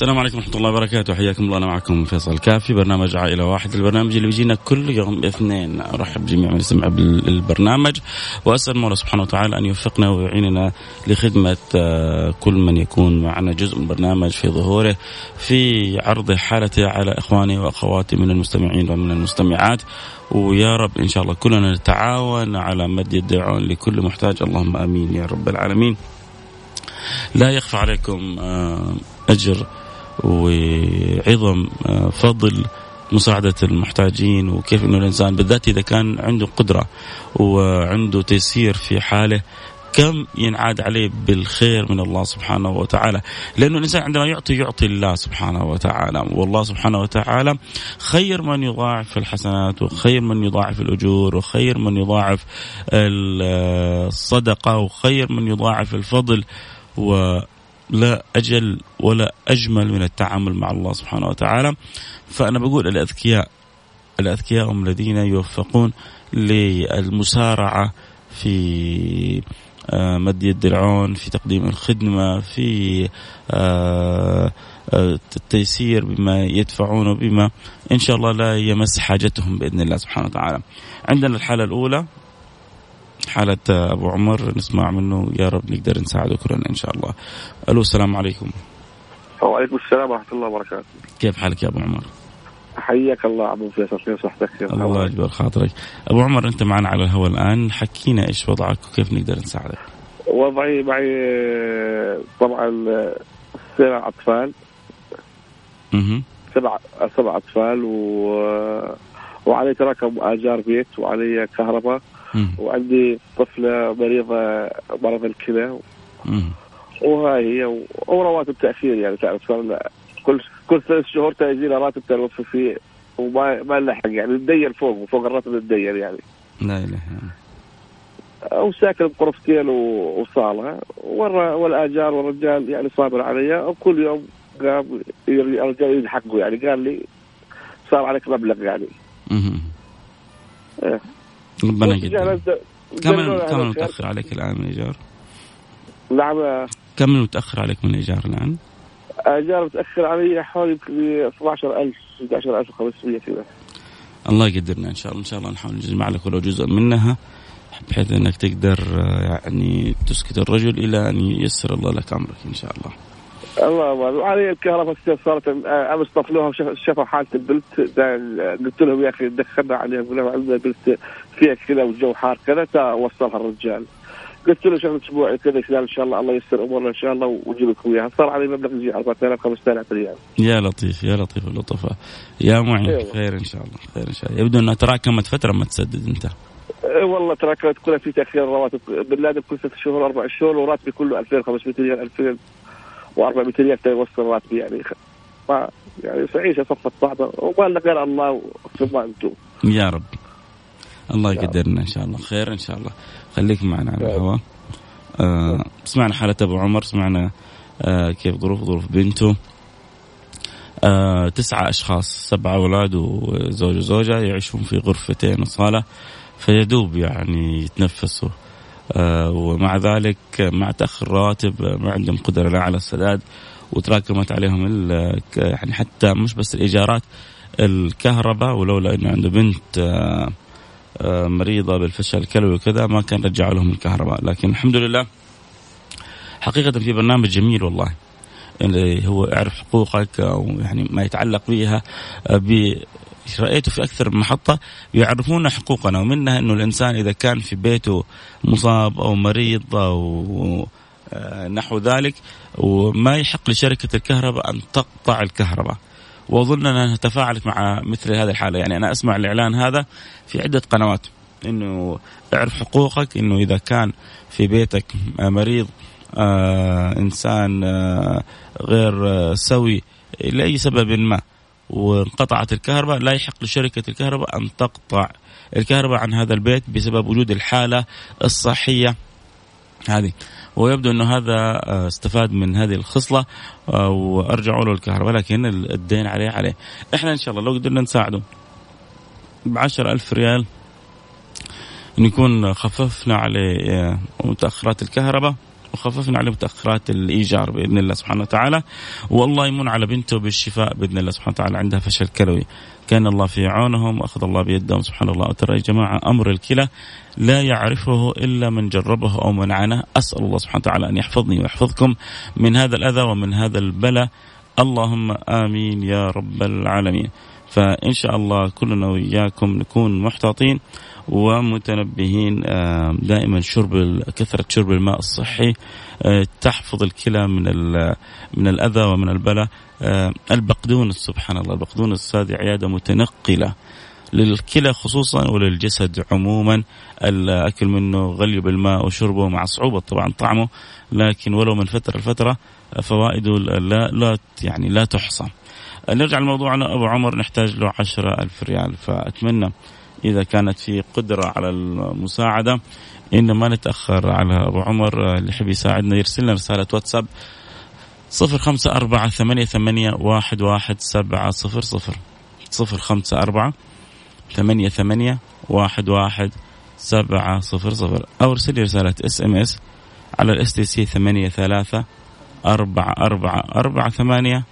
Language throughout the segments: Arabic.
السلام عليكم ورحمة الله وبركاته. حياكم الله. أنا معكم فيصل كافي. برنامج عائلة واحد البرنامج اللي بيجينا كل يوم اثنين. أرحب بجميع من يستمع بالبرنامج وأسأل الله سبحانه وتعالى أن يوفقنا ويعيننا لخدمة آه، كل من يكون معنا جزء من البرنامج في ظهوره في عرض حالته على إخواني وأخواتي من المستمعين ومن المستمعات. ويا رب إن شاء الله كلنا نتعاون على مد يد لكل محتاج. اللهم آمين يا رب العالمين. لا يخفى عليكم آه، أجر وعظم آه، فضل مساعدة المحتاجين وكيف أنه الإنسان بالذات إذا كان عنده قدرة وعنده تيسير في حاله كم ينعاد عليه بالخير من الله سبحانه وتعالى؟ لأنه الإنسان عندما يعطي يعطي الله سبحانه وتعالى. والله سبحانه وتعالى خير من يضاعف الحسنات وخير من يضاعف الأجور وخير من يضاعف الصدقة وخير من يضاعف الفضل و لا أجل ولا أجمل من التعامل مع الله سبحانه وتعالى. فأنا بقول الأذكياء الأذكياء هم الذين يوفقون للمسارعة في آه، مد يد العون في تقديم الخدمة في آه، آه، التيسير بما يدفعون بما إن شاء الله لا يمس حاجتهم بإذن الله سبحانه وتعالى. عندنا الحالة الأولى. حالة أبو عمر نسمع منه. يا رب نقدر نساعده كلنا إن شاء الله. ألو السلام عليكم. وعليكم السلام ورحمة الله وبركاته. كيف حالك يا أبو عمر؟ حياك الله أبو فيصل كيف صحتك الله يجبر خاطرك. أبو عمر أنت معنا على الهواء الآن. حكينا إيش وضعك وكيف نقدر نساعدك. وضعي معي طبعا سبع أطفال. سبع سبع أطفال و وعلي تراكم آجار بيت وعلي كهرباء. وعندي طفلة مريضة مرض الكلى. وهاي هي ورواتب تأخير يعني تعرف صار كل كل ثلاث شهور تاجي راتب توفي فيه وما ما نلحق يعني ندير فوق فوق الراتب ندير يعني. لا إله وساكن بغرفتين وصالة. والآجار والرجال يعني صابر علي وكل يوم قام الرجال يضحكوا يعني. قال لي صار عليك مبلغ يعني. إيه ربنا يقدر كم كم متاخر عليك الآن من الايجار؟ نعم كم متاخر عليك من الايجار الآن؟ إيجار متأخر علي حوالي 12000 11500 كذا الله يقدرنا إن شاء الله إن شاء الله نحاول نجمع لك ولو جزء منها بحيث إنك تقدر يعني تسكت الرجل إلى أن ييسر الله لك أمرك إن شاء الله. الله وعلي الكهرباء صارت أمس طفلوها شافوا حالة البلت. قلت لهم يا أخي دخلنا عليهم قلنا عندنا بلت فيها كذا والجو حار كذا وصلها الرجال. قلت له شغل اسبوعي كذا خلال إن شاء الله الله ييسر أمورنا إن شاء الله ونجيب لكم اياها صار علي مبلغ يجي 4000 5000 ريال. يا لطيف يا لطيف اللطفاء يا معين أيوة. خير إن شاء الله خير إن شاء الله. يبدو انها تراكمت فترة ما تسدد أنت. إيه والله تراكمت كلها في تأخير الرواتب. بالله كل ست شهور أربع شهور وراتبي كله 2500 ريال 2000 و400 ريال يوصل راتبي يعني ما يعني عيشه صفت صعبه وما لنا غير الله ثم أنتم. يا رب. الله يقدرنا إن شاء الله. خير إن شاء الله. خليك معنا على الهواء. آه سمعنا حالة أبو عمر. سمعنا آه كيف ظروف ظروف بنته. آه تسعة أشخاص سبعة أولاد وزوج وزوجة يعيشون في غرفتين وصالة. فيدوب يعني يتنفسوا. آه ومع ذلك مع تأخر الرواتب ما عندهم قدرة لا على السداد وتراكمت عليهم يعني حتى مش بس الإيجارات الكهرباء ولولا أنه عنده بنت آه آه، مريضة بالفشل الكلوي وكذا ما كان رجعوا لهم الكهرباء. لكن الحمد لله حقيقة في برنامج جميل والله اللي هو اعرف حقوقك أو يعني ما يتعلق بها آه، رايته في أكثر من محطة يعرفون حقوقنا ومنها إنه الإنسان إذا كان في بيته مصاب أو مريض أو آه، نحو ذلك وما يحق لشركة الكهرباء أن تقطع الكهرباء. وأظن انها تفاعلت مع مثل هذه الحالة. يعني أنا أسمع الإعلان هذا في عدة قنوات إنه اعرف حقوقك إنه إذا كان في بيتك مريض آه إنسان آه غير آه سوي لأي سبب ما. وانقطعت الكهرباء لا يحق لشركة الكهرباء أن تقطع الكهرباء عن هذا البيت بسبب وجود الحالة الصحية هذه. ويبدو أنه هذا آه، استفاد من هذه الخصلة آه، وارجعوا له الكهرباء لكن الدين عليه عليه. إحنا إن شاء الله لو قدرنا نساعده ب ألف ريال نكون خففنا عليه آه، متأخرات الكهرباء. وخففنا عليه متاخرات الإيجار بإذن الله سبحانه وتعالى. والله يمن على بنته بالشفاء بإذن الله سبحانه وتعالى. عندها فشل كلوي كان الله في عونهم وأخذ الله بيدهم سبحان الله. ترى يا جماعة أمر الكلى لا يعرفه إلا من جربه أو من عاناه أسأل الله سبحانه وتعالى أن يحفظني ويحفظكم من هذا الأذى ومن هذا البلاء. اللهم آمين يا رب العالمين. فإن شاء الله كلنا وإياكم نكون محتاطين. ومتنبهين آه، دائما شرب كثرة شرب الماء الصحي آه، تحفظ الكلى من من الأذى ومن البلاء آه، البقدونس سبحان الله البقدونس هذه عيادة متنقلة للكلى خصوصا وللجسد عموما الأكل منه غلي بالماء وشربه مع صعوبة طبعا طعمه لكن ولو من فترة لفترة فوائده لا لا يعني لا تحصى. نرجع لموضوعنا ابو عمر نحتاج له عشرة ألف ريال فأتمنى إذا كانت في قدرة على المساعدة. ان ما نتأخر على أبو عمر اللي يحب يساعدنا يرسل لنا رسالة واتساب صفر خمسة أربعة ثمانية ثمانية واحد واحد سبعة صفر صفر. صفر خمسة أربعة ثمانية ثمانية واحد واحد سبعة صفر صفر. أو ارسل رسالة SMS على ال STC ثمانية ثلاثة أربعة أربعة أربعة ثمانية.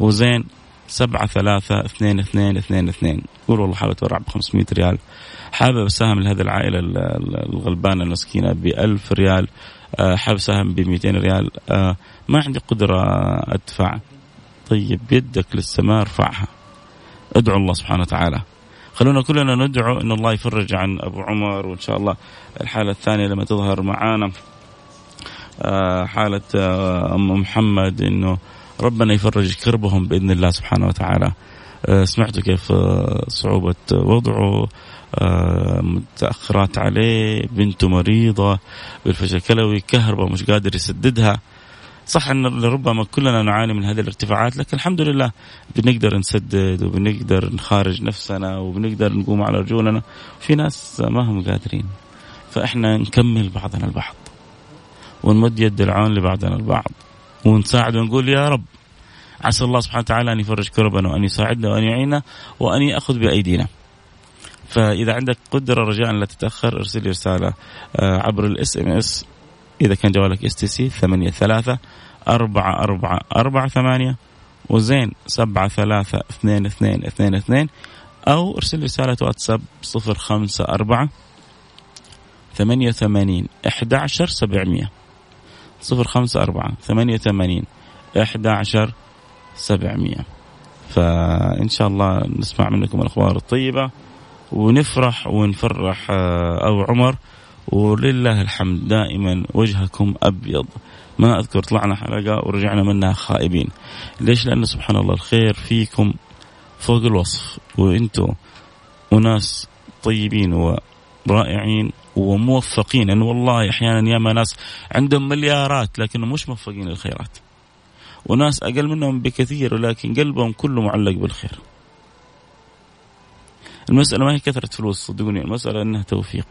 وزين سبعة ثلاثة اثنين اثنين اثنين اثنين. قول والله حابب أتبرع ب 500 ريال. حابب أساهم لهذه العائلة الغلبانة المسكينة ب 1000 ريال. آه، حابب أساهم ب 200 ريال. آه، ما عندي قدرة أدفع. طيب يدك للسماء ارفعها. ادعو الله سبحانه وتعالى. خلونا كلنا ندعو إن الله يفرج عن أبو عمر وإن شاء الله الحالة الثانية لما تظهر معانا. آه، حالة أم محمد إنه ربنا يفرج كربهم بإذن الله سبحانه وتعالى. آه، سمعتوا كيف آه، صعوبة وضعه آه، متأخرات عليه بنته مريضة بالفشل كلوي كهرباء مش قادر يسددها. صح إن ربما كلنا نعاني من هذه الارتفاعات لكن الحمد لله بنقدر نسدد وبنقدر نخارج نفسنا وبنقدر نقوم على رجولنا. في ناس ما هم قادرين فإحنا نكمل بعضنا البعض ونمد يد العون لبعضنا البعض. ونساعد ونقول يا رب عسى الله سبحانه وتعالى أن يفرج كربنا وأن يساعدنا وأن يعيننا وأن يأخذ بأيدينا. فإذا عندك قدرة رجاء لا تتأخر أرسل لي رسالة آه، عبر ال SMS. إذا كان جوالك STC 8 3 4 4 4 8 وزين 7 3 2 2 2 2 أو أرسل رسالة واتساب 054 88 11 700 صفر خمسة أربعة ثمانية ثمانين 11 700 فإن شاء الله نسمع منكم الأخبار الطيبة ونفرح ونفرح آه، أبو عمر. ولله الحمد دائما وجهكم أبيض. ما أذكر طلعنا حلقة ورجعنا منها خائبين. ليش؟ لأن سبحان الله الخير فيكم فوق الوصف. وأنتم وناس طيبين ورائعين. وموفقين. لأنه والله أحيانا ياما ناس عندهم مليارات لكنهم مش موفقين للخيرات. وناس أقل منهم بكثير ولكن قلبهم كله معلق بالخير. المسألة ما هي كثرة فلوس صدقوني المسألة أنها توفيق.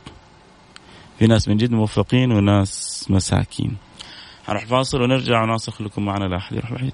في ناس من جد موفقين وناس مساكين. حنروح فاصل ونرجع ونواصل خلكم معنا لا أحد يروح بعيد.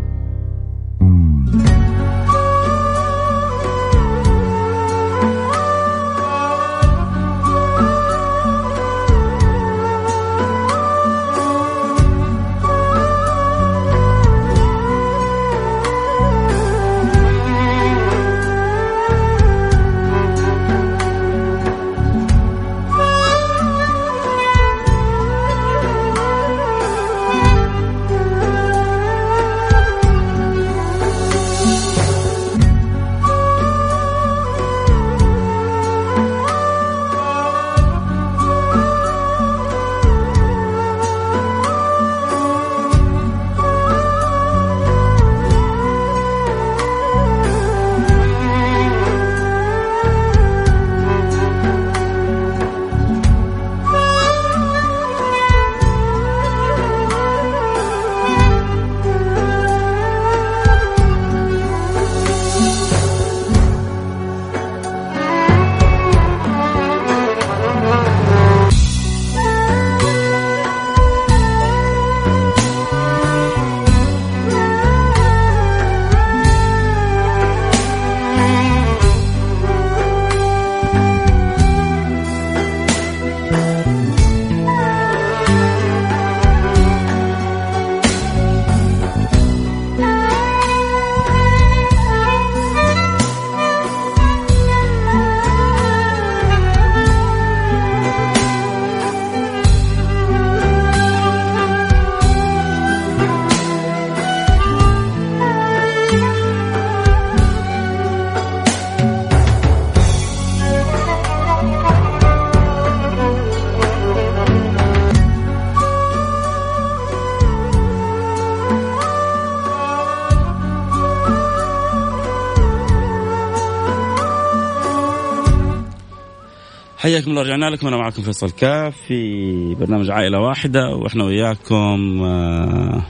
حياكم الله رجعنا لكم أنا معكم فيصل كاف في برنامج عائلة واحدة وإحنا وياكم آه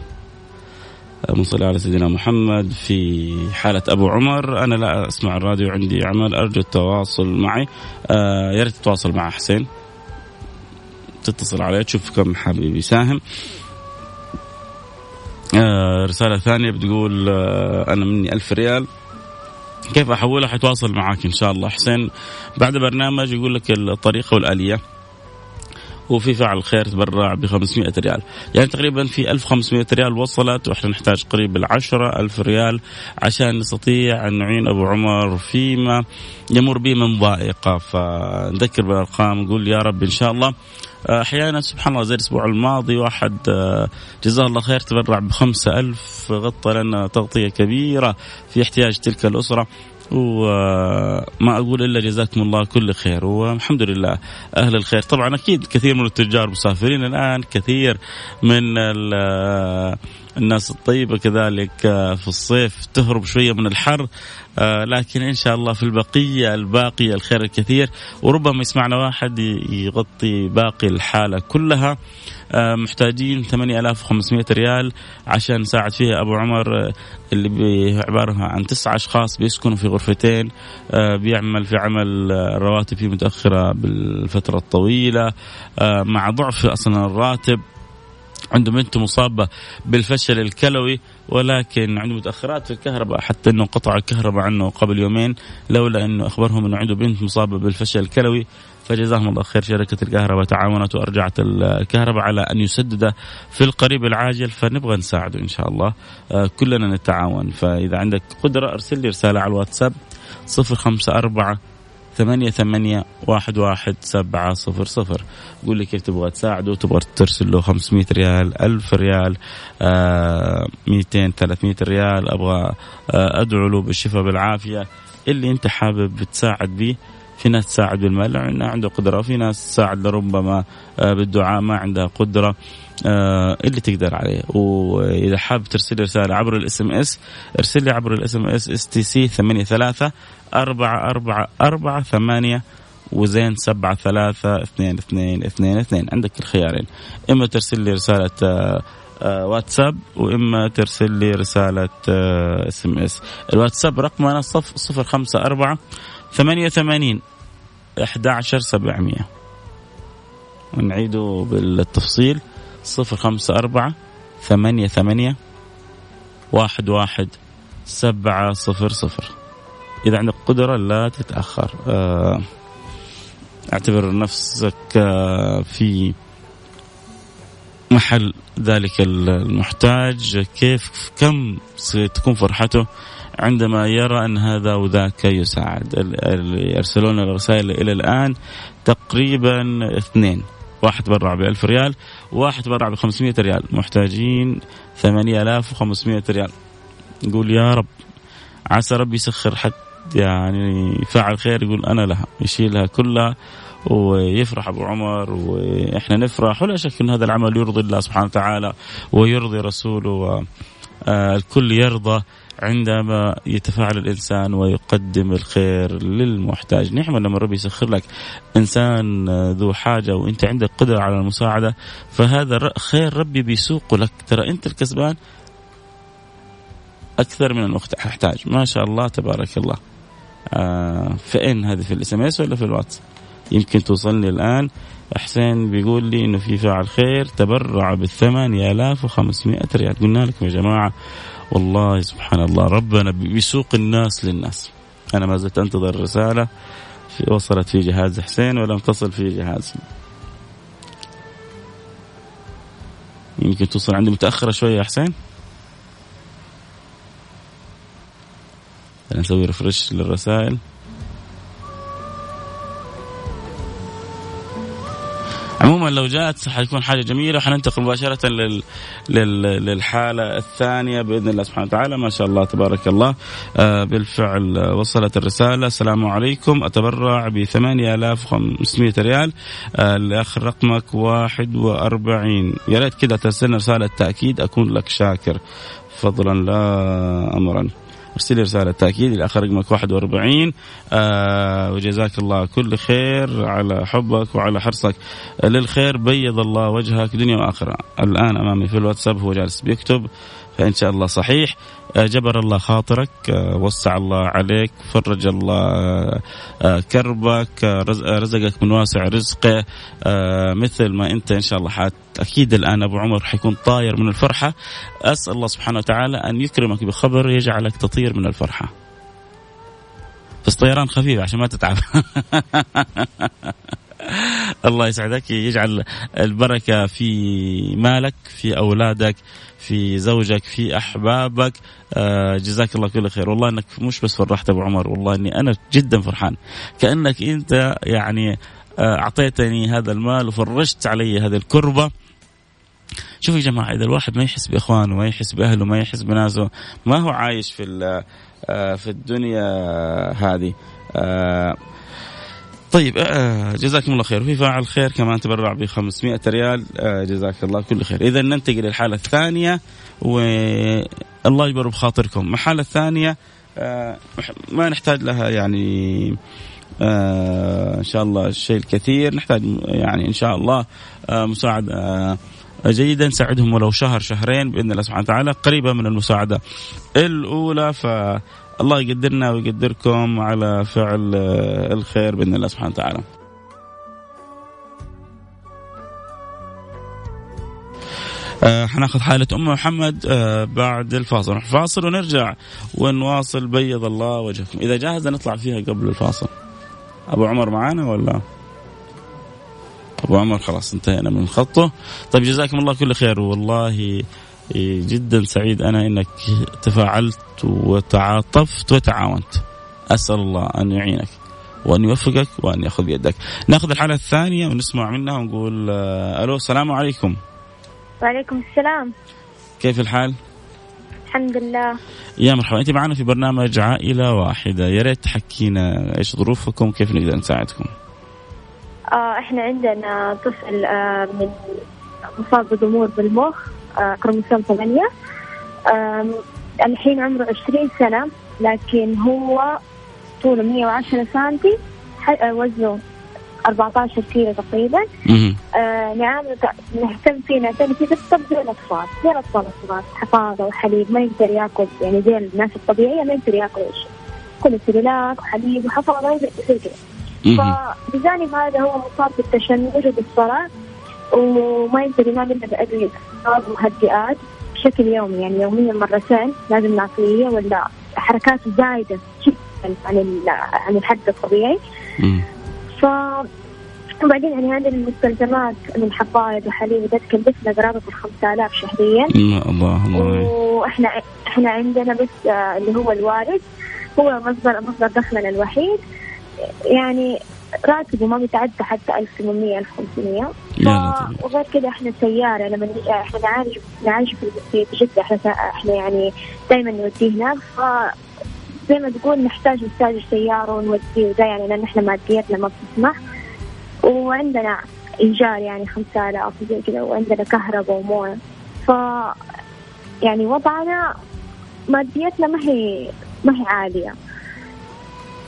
مصلي على سيدنا محمد في حالة أبو عمر. أنا لا أسمع الراديو عندي عمل أرجو التواصل معي. آه يا ريت تتواصل مع حسين. تتصل عليه تشوف كم حابب يساهم آه رسالة ثانية بتقول أنا مني ألف ريال. كيف أحولها؟ حيتواصل معك إن شاء الله. حسين بعد برنامج يقول لك الطريقة والآلية. وفي فعل خير تبرع ب 500 ريال. يعني تقريبا في 1500 ريال وصلت وإحنا نحتاج قريب ال 10000 ريال عشان نستطيع أن نعين أبو عمر فيما يمر به من ضائقة. فنذكر بالأرقام نقول يا رب إن شاء الله أحيانا سبحان الله زي الأسبوع الماضي واحد جزاه الله خير تبرع بخمسة ألف غطى لنا تغطية كبيرة في احتياج تلك الأسرة. وما أقول إلا جزاكم الله كل خير. والحمد لله أهل الخير. طبعا أكيد كثير من التجار مسافرين الآن كثير من الناس الطيبه كذلك في الصيف تهرب شوية من الحر لكن إن شاء الله في البقية الباقيه الخير الكثير. وربما يسمعنا واحد يغطي باقي الحالة كلها. محتاجين 8500 ريال عشان نساعد فيها أبو عمر اللي عباره عن تسعة أشخاص بيسكنوا في غرفتين بيعمل في عمل رواتب فيه متأخرة بالفترة الطويلة مع ضعف أصلا الراتب. عنده بنت مصابة بالفشل الكلوي ولكن عنده متأخرات في الكهرباء حتى أنه قطع الكهرباء عنه قبل يومين لولا أنه أخبرهم أنه عنده بنت مصابة بالفشل الكلوي فجزاهم الله خير شركة الكهرباء تعاونت وأرجعت الكهرباء على أن يسدد في القريب العاجل فنبغى نساعده إن شاء الله. آه، كلنا نتعاون. فإذا عندك قدرة أرسل لي رسالة على الواتساب صفر خمسة أربعة ثمانية ثمانية واحد واحد سبعة صفر صفر. قول لي كيف تبغى تساعده؟ تبغى ترسل له 500 ريال ألف ريال آه 200 300 ريال. أبغى آه أدعو له بالشفاء بالعافية اللي أنت حابب تساعد به في ناس تساعد بالمال لأنه عنده قدرة وفي ناس تساعد لربما آه، بالدعاء ما عندها قدرة آه، اللي تقدر عليه. وإذا حاب ترسل رسالة عبر ال SMS ارسل لي عبر ال SMS STC 83 أربعة أربعة أربعة ثمانية وزين سبعة ثلاثة اثنين اثنين اثنين اثنين. عندك الخيارين. إما ترسل لي رسالة آه، واتساب وإما ترسل لي رسالة SMS. الواتساب رقمنا صفر صفر خمسة أربعة ثمانية ثمانين 11700 نعيده بالتفصيل صفر خمسة أربعة ثمانية ثمانية واحد واحد سبعة صفر صفر. إذا عندك قدرة لا تتأخر. آه، أعتبر نفسك آه، في محل ذلك المحتاج. كيف كم ستكون فرحته عندما يرى أن هذا وذاك يساعد؟ يرسلون الرسائل إلى الآن تقريبا اثنين. واحد برع ب 1000 ريال واحد برع ب 500 ريال. محتاجين 8500 ريال. نقول يا رب عسى ربي يسخر حد يعني فاعل خير يقول أنا لها يشيلها كلها ويفرح أبو عمر وإحنا نفرح ولا شك إن هذا العمل يرضي الله سبحانه وتعالى ويرضي رسوله والكل يرضى عندما يتفاعل الإنسان ويقدم الخير للمحتاج، نعم لما ربي يسخر لك إنسان ذو حاجة وأنت عندك قدرة على المساعدة فهذا خير ربي بيسوقه لك، ترى أنت الكسبان أكثر من المحتاج، ما شاء الله تبارك الله. آه فين هذه في الإس إم إس ولا في الواتس؟ يمكن توصلني الآن. حسين بيقول لي إنه في فاعل خير تبرع بال 8500 ريال. قلنا لكم يا جماعة والله سبحان الله ربنا بيسوق الناس للناس. أنا ما زلت أنتظر الرسالة في وصلت في جهاز حسين ولم تصل في جهازي يمكن توصل عندي متأخرة شوية يا حسين. نسوي ريفرش للرسائل. عموما لو جاءت حيكون حاجة جميلة وحننتقل مباشرة لل... لل... للحالة الثانية بإذن الله سبحانه وتعالى. ما شاء الله تبارك الله. آه بالفعل وصلت الرسالة. السلام عليكم. أتبرع ب 8500 ريال. آه لاخر رقمك 41 يا ريت كذا ترسلنا رسالة تأكيد. أكون لك شاكر. فضلا. لا امرا. ارسل لي رسالة تأكيد إلى آخر رقمك 41 آه وجزاك الله كل خير على حبك وعلى حرصك. للخير بيض الله وجهك دنيا وآخرة. الآن أمامي في الواتساب هو جالس بيكتب. فان شاء الله صحيح. آه، جبر الله خاطرك. آه، وسع الله عليك. فرج الله آه، كربك رزقك من واسع رزقه. مثل ما أنت إن شاء الله حات أكيد الآن أبو عمر حيكون طاير من الفرحة. أسأل الله سبحانه وتعالى أن يكرمك بخبر يجعلك تطير من الفرحة. بس طيران خفيف عشان ما تتعب. الله يسعدك يجعل البركة في مالك في أولادك في زوجك في أحبابك. آه جزاك الله كل خير. والله أنك مش بس فرحت أبو عمر والله أني أنا جدا فرحان. كأنك أنت يعني آه أعطيتني هذا المال وفرجت علي هذه الكربة. شوفوا يا جماعة إذا الواحد ما يحس بإخوانه ما يحس بأهله ما يحس بناسه ما هو عايش في آه، في الدنيا هذه. طيب آه جزاكم الله خير. وفي فاعل خير كمان تبرع ب 500 ريال. آه جزاك الله كل خير. إذا ننتقل للحالة الثانية والله يجبر بخاطركم. الحالة الثانية آه ما نحتاج لها يعني آه إن شاء الله الشيء الكثير. نحتاج يعني إن شاء الله آه مساعدة آه جيدا نساعدهم ولو شهر شهرين بإذن الله سبحانه وتعالى. قريبة من المساعدة الأولى. ف الله يقدرنا ويقدركم على فعل الخير بإذن الله سبحانه وتعالى. آه حناخذ حالة أم محمد آه بعد الفاصل. نروح فاصل ونرجع ونواصل بيض الله وجهكم. إذا جاهزة نطلع فيها قبل الفاصل. أبو عمر معانا ولا؟ أبو عمر خلاص انتهينا من خطه. طيب جزاكم الله كل خير. والله جدا سعيد أنا أنك تفاعلت وتعاطفت وتعاونت. أسأل الله أن يعينك وأن يوفقك وأن يأخذ بيدك. نأخذ الحالة الثانية ونسمع منها ونقول آه، ألو السلام عليكم. وعليكم السلام. كيف الحال؟ الحمد لله. يا مرحبا أنت معنا في برنامج عائلة واحدة. يا ريت تحكينا إيش ظروفكم كيف نقدر نساعدكم؟ آه إحنا عندنا طفل آه من مصاب بضمور بالمخ. كروموسوم 8 آه الحين عمره 20 سنة لكن هو طوله 110 سنتي وزنه 14 كيلو تقريبا. آه نعم نهتم فيه نهتم فيه بس زي الأطفال زي الأطفال الصغار حفاظة وحليب ما يقدر يأكل يعني زي الناس الطبيعية ما يقدر يأكل اي شيء كل سيريلاك وحليب وحفاظة زي كذا. فبجانب هذا هو مصاب بالتشنج وبالصرع وما يقدر ينام إلا بادويه مهدئات بشكل يومي يعني يوميا مرتين لازم نعطيه ولا حركاته زايدة جدا عن عن الحد الطبيعي. ف وبعدين يعني هذه المستلزمات من حفايض وحليب تكلفنا قرابة ال 5000 شهريا. الله الله وإحنا إحنا عندنا بس آه، اللي هو الوالد هو مصدر مصدر دخلنا الوحيد. يعني راتبه ما بيتعدى حتى 1800 1500 ف... وغير كذا إحنا سيارة لما إحنا نعالج نعالج في جدة إحنا إحنا يعني دائما نوديه هناك. ف زي ما تقول نحتاج نستاجر سياره ونوديه وده يعني لأن إحنا مادياتنا ما بتسمح. وعندنا ايجار يعني 5000 وزي كذا وعندنا كهرباء وموية. ف يعني وضعنا مادياتنا ما هي ما هي عالية.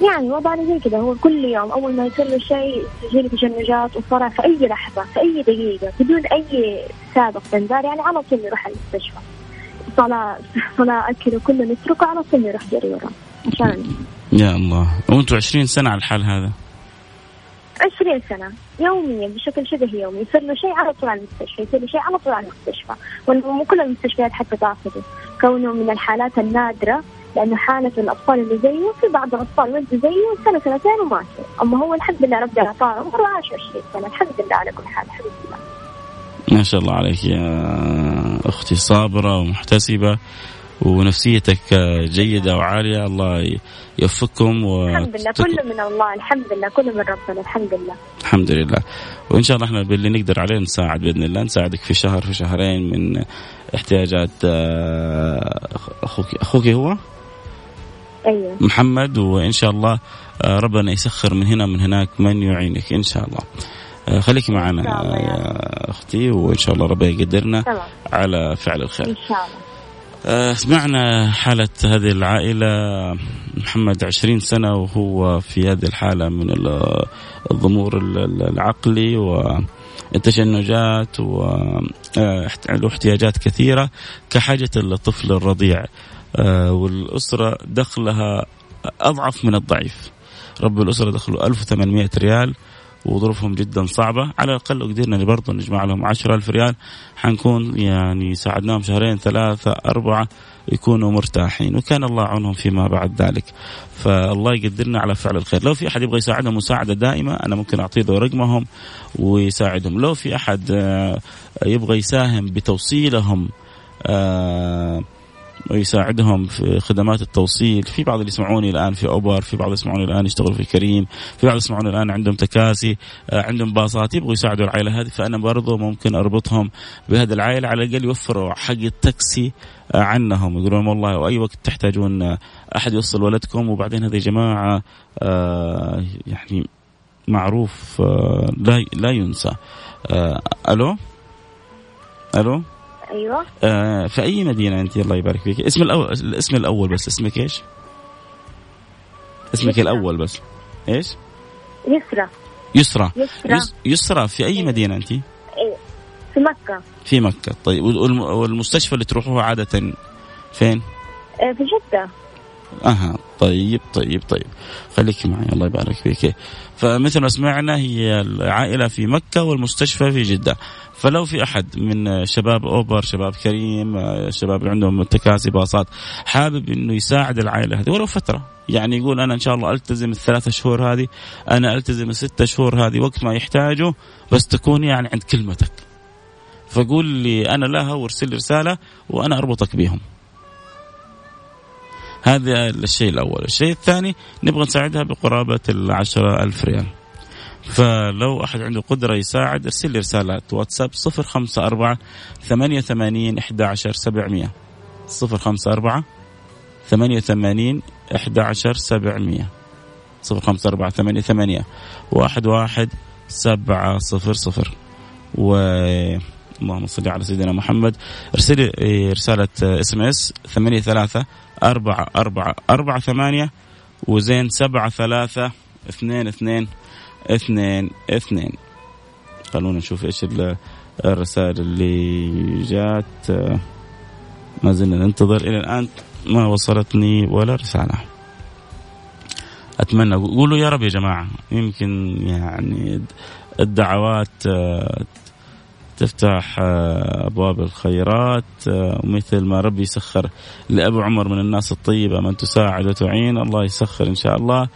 يعني وضعنا زي كذا هو كل يوم أول ما يصير له شيء تجيله تشنجات وصرع في أي لحظة في أي دقيقة بدون أي سابق انذار يعني على طول يروح المستشفى. صلاة صلاة أكل وكله نتركه على طول يروح جريرة عشان يا الله. وأنتم 20 سنة على الحال هذا؟ 20 سنة يوميا بشكل شبه يومي. يصير له شيء على طول على المستشفى يصير له شيء على طول على المستشفى. ومو كل المستشفيات حتى تأخذه. كونه من الحالات النادرة لأنه حالة الأطفال اللي زيه في بعض الأطفال ولد زيه سنة سنتين وماتوا أما هو الحمد لله ربنا أعطاه عمره عاش 20 سنة. الحمد لله على كل حال الحمد لله. ما شاء الله عليك يا أختي صابرة ومحتسبة ونفسيتك جيدة وعالية. الله يوفقكم و... الحمد لله كله من الله الحمد لله كله من ربنا الحمد لله. الحمد لله. وإن شاء الله إحنا باللي نقدر عليه نساعد بإذن الله. نساعدك في شهر في شهرين من احتياجات آه، أخوك أخوك هو؟ أيوه. محمد وإن شاء الله آه، ربنا يسخر من هنا من هناك من يعينك إن شاء الله. آه، خليكي معنا يا أختي وإن شاء الله ربنا يقدرنا على فعل الخير. إن شاء الله. آه، سمعنا حالة هذه العائلة محمد عشرين سنة وهو في هذه الحالة من الضمور العقلي والتشنجات وله آه، احتياجات كثيرة كحاجة الطفل الرضيع. والأسرة دخلها أضعف من الضعيف. رب الأسرة دخلوا 1800 ريال وظروفهم جدا صعبة. على الأقل قدرنا برضه نجمع لهم عشرة ألف ريال. حنكون يعني ساعدناهم شهرين ثلاثة أربعة يكونوا مرتاحين. وكان الله عونهم فيما بعد ذلك. فالله يقدرنا على فعل الخير. لو في أحد يبغى يساعدهم مساعدة دائمة. أنا ممكن أعطيه رقمهم ويساعدهم. لو في أحد آه، يبغى يساهم بتوصيلهم آه، ويساعدهم في خدمات التوصيل. في بعض اللي يسمعوني الآن في أوبر في بعض يسمعوني الآن يشتغلوا في كريم في بعض يسمعوني الآن عندهم تكاسي آه، عندهم باصات يبغوا يساعدوا العائلة هذه. فأنا برضو ممكن أربطهم بهذه العائلة على الأقل يوفروا حق التاكسي آه، عنهم. يقولون والله وأي وقت تحتاجون آه، أحد يوصل ولدكم. وبعدين هذه جماعة يعني معروف لا لا ينسى. ألو؟ ألو؟ أيوه. آه في أي مدينة أنت؟ الله يبارك فيك. اسم الأول الاسم الأول بس. اسمك إيش؟ اسمك يسرى. الأول بس. إيش؟ يسرى يسرى يسرى, يسرى في أي مدينة أنت؟ إيه. في مكة. في مكة. طيب والمستشفى اللي تروحوها عادة فين؟ آه، في جدة. أها طيب طيب طيب. خليك معي الله يبارك فيك. فمثل ما سمعنا هي العائلة في مكة والمستشفى في جدة. فلو في أحد من شباب أوبر شباب كريم شباب اللي عندهم تكاسي باصات حابب إنه يساعد العائلة هذه ولو فترة. يعني يقول أنا إن شاء الله ألتزم الثلاثة شهور هذه أنا ألتزم الستة شهور هذه وقت ما يحتاجه بس تكون يعني عند كلمتك. فقول لي أنا لها وارسل لي رسالة وأنا أربطك بهم. هذا الشيء الأول. الشيء الثاني نبغى نساعدها بقرابة العشرة ألف ريال. فلو أحد عنده قدرة يساعد ارسل لي رسالة واتساب صفر خمسة أربعة ثمانية ثمانين إحدى عشر سبعمية. صفر خمسة أربعة ثمانية ثمانين إحدى عشر سبعمية. صفر خمسة أربعة ثمانية ثمانية واحد واحد سبعة صفر صفر. و اللهم صل على سيدنا محمد. ارسلي رسالة SMS ثمانية ثلاثة أربعة أربعة أربعة ثمانية وزين سبعة ثلاثة اثنين اثنين اثنين اثنين. خلونا نشوف إيش الرسائل اللي جات. ما زلنا ننتظر إلى الآن. ما وصلتني ولا رسالة. أتمنى قولوا يا رب يا جماعة يمكن يعني الدعوات تفتح آه، أبواب الخيرات آه، ومثل ما ربي يسخر لأبو عمر من الناس الطيبة من تساعد وتعين الله يسخر إن شاء الله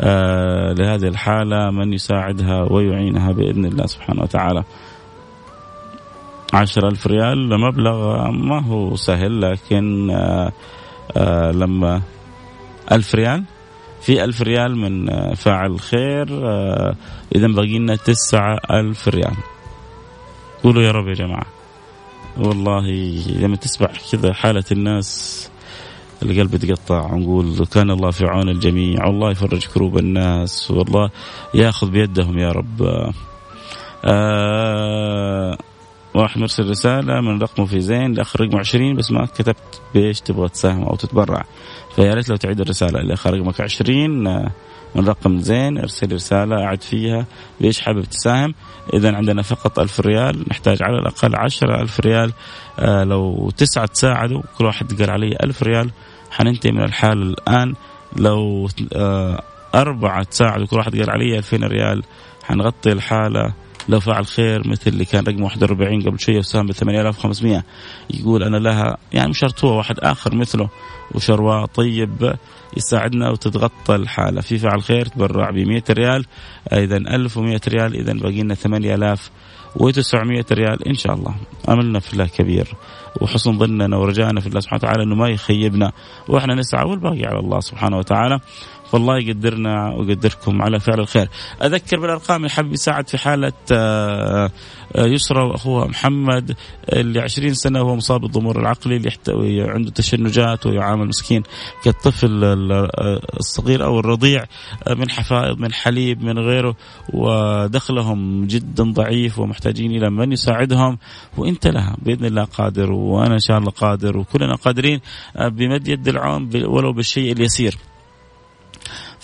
آه، لهذه الحالة من يساعدها ويعينها بإذن الله سبحانه وتعالى. عشر ألف ريال مبلغ ما هو سهل لكن لما ألف ريال في ألف ريال من فاعل خير إذا باقي لنا تسعة ألف ريال قولوا يا رب يا جماعة. والله لما تسمع كذا حالة الناس القلب يتقطع ونقول كان الله في عون الجميع والله يفرج كروب الناس والله ياخذ بيدهم يا رب. آه واحد مرسل رسالة من رقمه في زين لآخر رقم 20 بس ما كتبت بإيش تبغى تساهم أو تتبرع. فيا ريت لو تعيد الرسالة آخر رقمك 20 آه من رقم زين ارسل رسالة أعد فيها. ليش حابب تساهم؟ إذا عندنا فقط ألف ريال نحتاج على الأقل عشرة ألف ريال. آه لو تسعة تساعدوا كل واحد قال علي ألف ريال. حننتهي من الحال الآن. لو آه أربعة تساعدوا كل واحد قال علي 2000 ريال. حنغطي الحالة. لو فعل خير مثل اللي كان رقم 41 قبل شوية وساهم ب 8500 يقول أنا لها يعني مش هو واحد آخر مثله. وشرواه طيب يساعدنا وتتغطى الحالة. في فعل خير تبرع ب 100 ريال اذا 1100 ريال اذا باقي لنا 8000 و900 ريال إن شاء الله. أملنا في الله كبير وحسن ظننا ورجائنا في الله سبحانه وتعالى إنه ما يخيبنا. وإحنا نسعى والباقي على الله سبحانه وتعالى. فالله يقدرنا ويقدركم على فعل الخير. أذكر بالأرقام اللي حاب يساعد في حالة آه، آه، يسرى وأخوها محمد اللي 20 سنة وهو مصاب بالضمور العقلي اللي يحتوي عنده تشنجات ويعامل مسكين كالطفل آه، الصغير أو الرضيع من حفائض من حليب من غيره. ودخلهم جدا ضعيف ومحتاجين إلى من يساعدهم. وأنت لها بإذن الله قادر وأنا إن شاء الله قادر وكلنا قادرين بمد يد العون ولو بالشيء اليسير.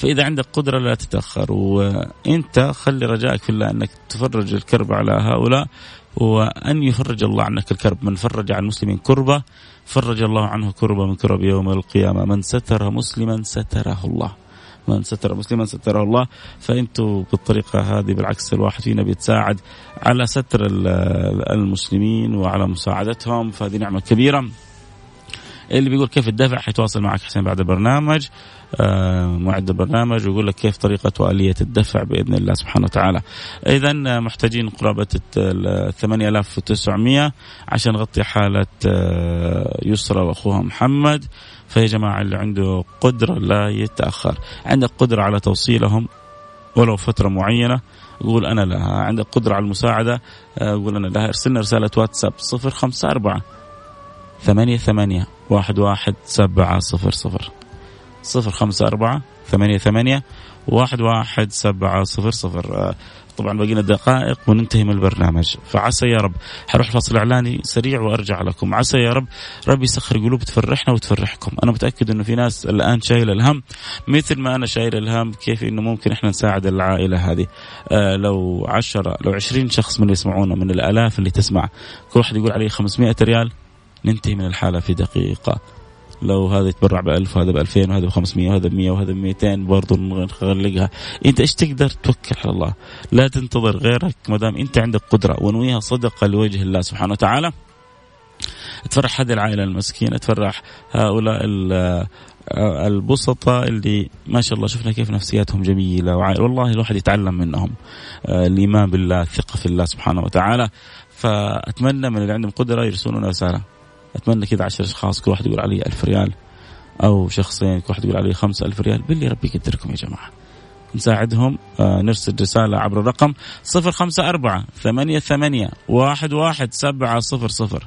فإذا عندك قدرة لا تتأخر وأنت خلي رجائك في الله أنك تفرج الكرب على هؤلاء وأن يفرج الله عنك الكرب. من فرج عن المسلمين كربة فرج الله عنه كربة من كرب يوم القيامة. من ستر مسلما ستره الله. من ستر مسلما ستره الله. فانتم بالطريقة هذه بالعكس الواحد فينا بيتساعد على ستر المسلمين وعلى مساعدتهم. فهذه نعمة كبيرة. اللي بيقول كيف الدفع حيتواصل معك حسين بعد البرنامج آه، معد البرنامج ويقول لك كيف طريقة وآلية الدفع بإذن الله سبحانه وتعالى. إذا محتاجين قرابة 8900 عشان نغطي حالة آه، يسرى وأخوها محمد. فيا جماعة اللي عنده قدرة لا يتأخر. عندك قدرة على توصيلهم ولو فترة معينة قول أنا لها. عندك قدرة على المساعدة آه، قول أنا لها. ارسلنا رسالة واتساب صفر خمسة أربعة ثمانية ثمانية واحد واحد سبعة صفر صفر. صفر خمسة أربعة ثمانية ثمانية واحد واحد سبعة صفر صفر. طبعا باقينا دقائق وننتهي من البرنامج. فعسى يا رب. حروح فصل إعلاني سريع وأرجع لكم. عسى يا رب. ربي يسخر قلوب تفرحنا وتفرحكم. أنا متأكد إنه في ناس الآن شايله الهم. مثل ما أنا شايل الهم كيف إنه ممكن إحنا نساعد العائلة هذه؟ آه لو عشرة لو عشرين شخص من اللي يسمعونا من الآلاف اللي تسمع كل واحد يقول عليه 500 ريال. ننتهي من الحالة في دقيقة. لو هذا يتبرع ب 1000 وهذا ب 2000 وهذا ب 500 وهذا ب 100 وهذا ب 200 برضه نغلقها. انت إيش تقدر توكل على الله؟ لا تنتظر غيرك ما دام انت عندك قدرة ونويها صدقه لوجه الله سبحانه وتعالى. تفرح هذه العائلة المسكينة تفرح هؤلاء البسطاء اللي ما شاء الله شفنا كيف نفسياتهم جميلة. والله الواحد يتعلم منهم. آه، الإيمان بالله الثقة في الله سبحانه وتعالى. فأتمنى من اللي عندهم قدرة يرسلون رسالة. أتمنى كذا عشر أشخاص كل واحد يقول علي ألف ريال أو شخصين كل واحد يقول علي خمسة ألف ريال. باللي ربي يقدركم يا جماعة. نساعدهم آه نرسل رسالة عبر الرقم صفر خمسة أربعة ثمانية ثمانية واحد واحد سبعة صفر صفر.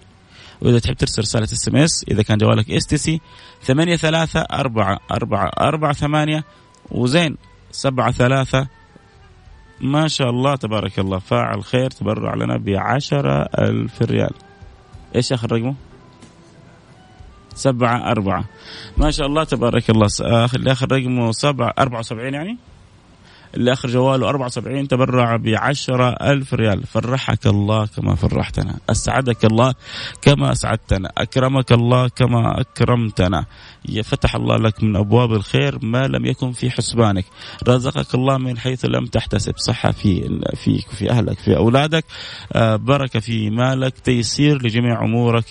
وإذا تحب ترسل رسالة SMS إذا كان جوالك STC ثمانية ثلاثة أربعة أربعة أربعة ثمانية وزين سبعة ثلاثة. ما شاء الله تبارك الله فاعل خير تبرع لنا بعشرة ألف ريال. إيش آخر رقمه؟ سبعة أربعة. ما شاء الله تبارك الله. آخر آخر رقمه سبعة أربعة وسبعين يعني؟ اللي اخر جواله 74 تبرع ب ألف ريال. فرحك الله كما فرحتنا. أسعدك الله كما أسعدتنا. أكرمك الله كما أكرمتنا. فتح الله لك من أبواب الخير ما لم يكن في حسبانك. رزقك الله من حيث لم تحتسب. صحه في فيك في أهلك في أولادك. آه، بركة في مالك. تيسير لجميع أمورك.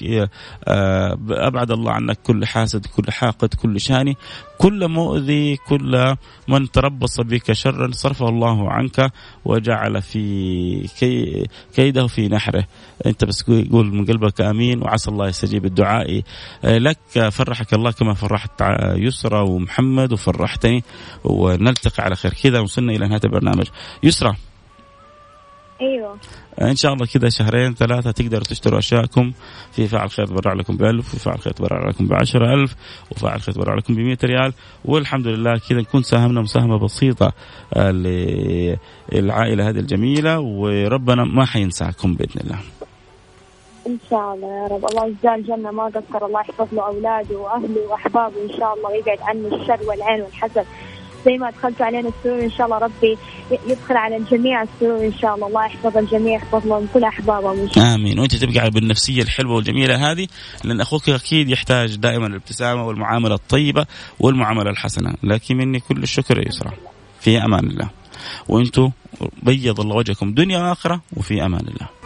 آه، أبعد الله عنك كل حاسد كل حاقد كل شاني. كل مؤذي كل من تربص بك شرا صرفه الله عنك وجعل في كي كيده في نحره. انت بس قول من قلبك آمين وعسى الله يستجيب الدعاء لك. فرحك الله كما فرحت يسرى ومحمد وفرحتني ونلتقي على خير. كذا وصلنا إلى نهاية البرنامج. يسرى أيوه. إن شاء الله كذا شهرين ثلاثة تقدروا تشتروا أشياءكم. في فاعل خير تبرع لكم ب 1000 وفي فاعل خير تبرع لكم ب 10000 وفاعل خير تبرع لكم ب 100 ريال. والحمد لله كذا نكون ساهمنا مساهمة بسيطة آه، للعائلة هذه الجميلة وربنا ما حينساكم بإذن الله. إن شاء الله يا رب. الله يجزاه الجنة ما قصر الله يحفظ له أولاده وأهله وأحبابه إن شاء الله ويبعد عنه الشر والعين والحسد زي ما ادخلت علينا السرور إن شاء الله ربي يدخل على الجميع السرور إن شاء الله. الله يحفظ الجميع يحفظ لهم كل أحبابهم إن شاء الله. آمين. وأنت تبقى بالنفسية الحلوة والجميلة هذه لأن أخوك أكيد يحتاج دائما الابتسامة والمعاملة الطيبة والمعاملة الحسنة. لكن مني كل الشكر يسرى. في أمان الله. وأنتم بيض الله وجهكم دنيا وآخرة وفي أمان الله.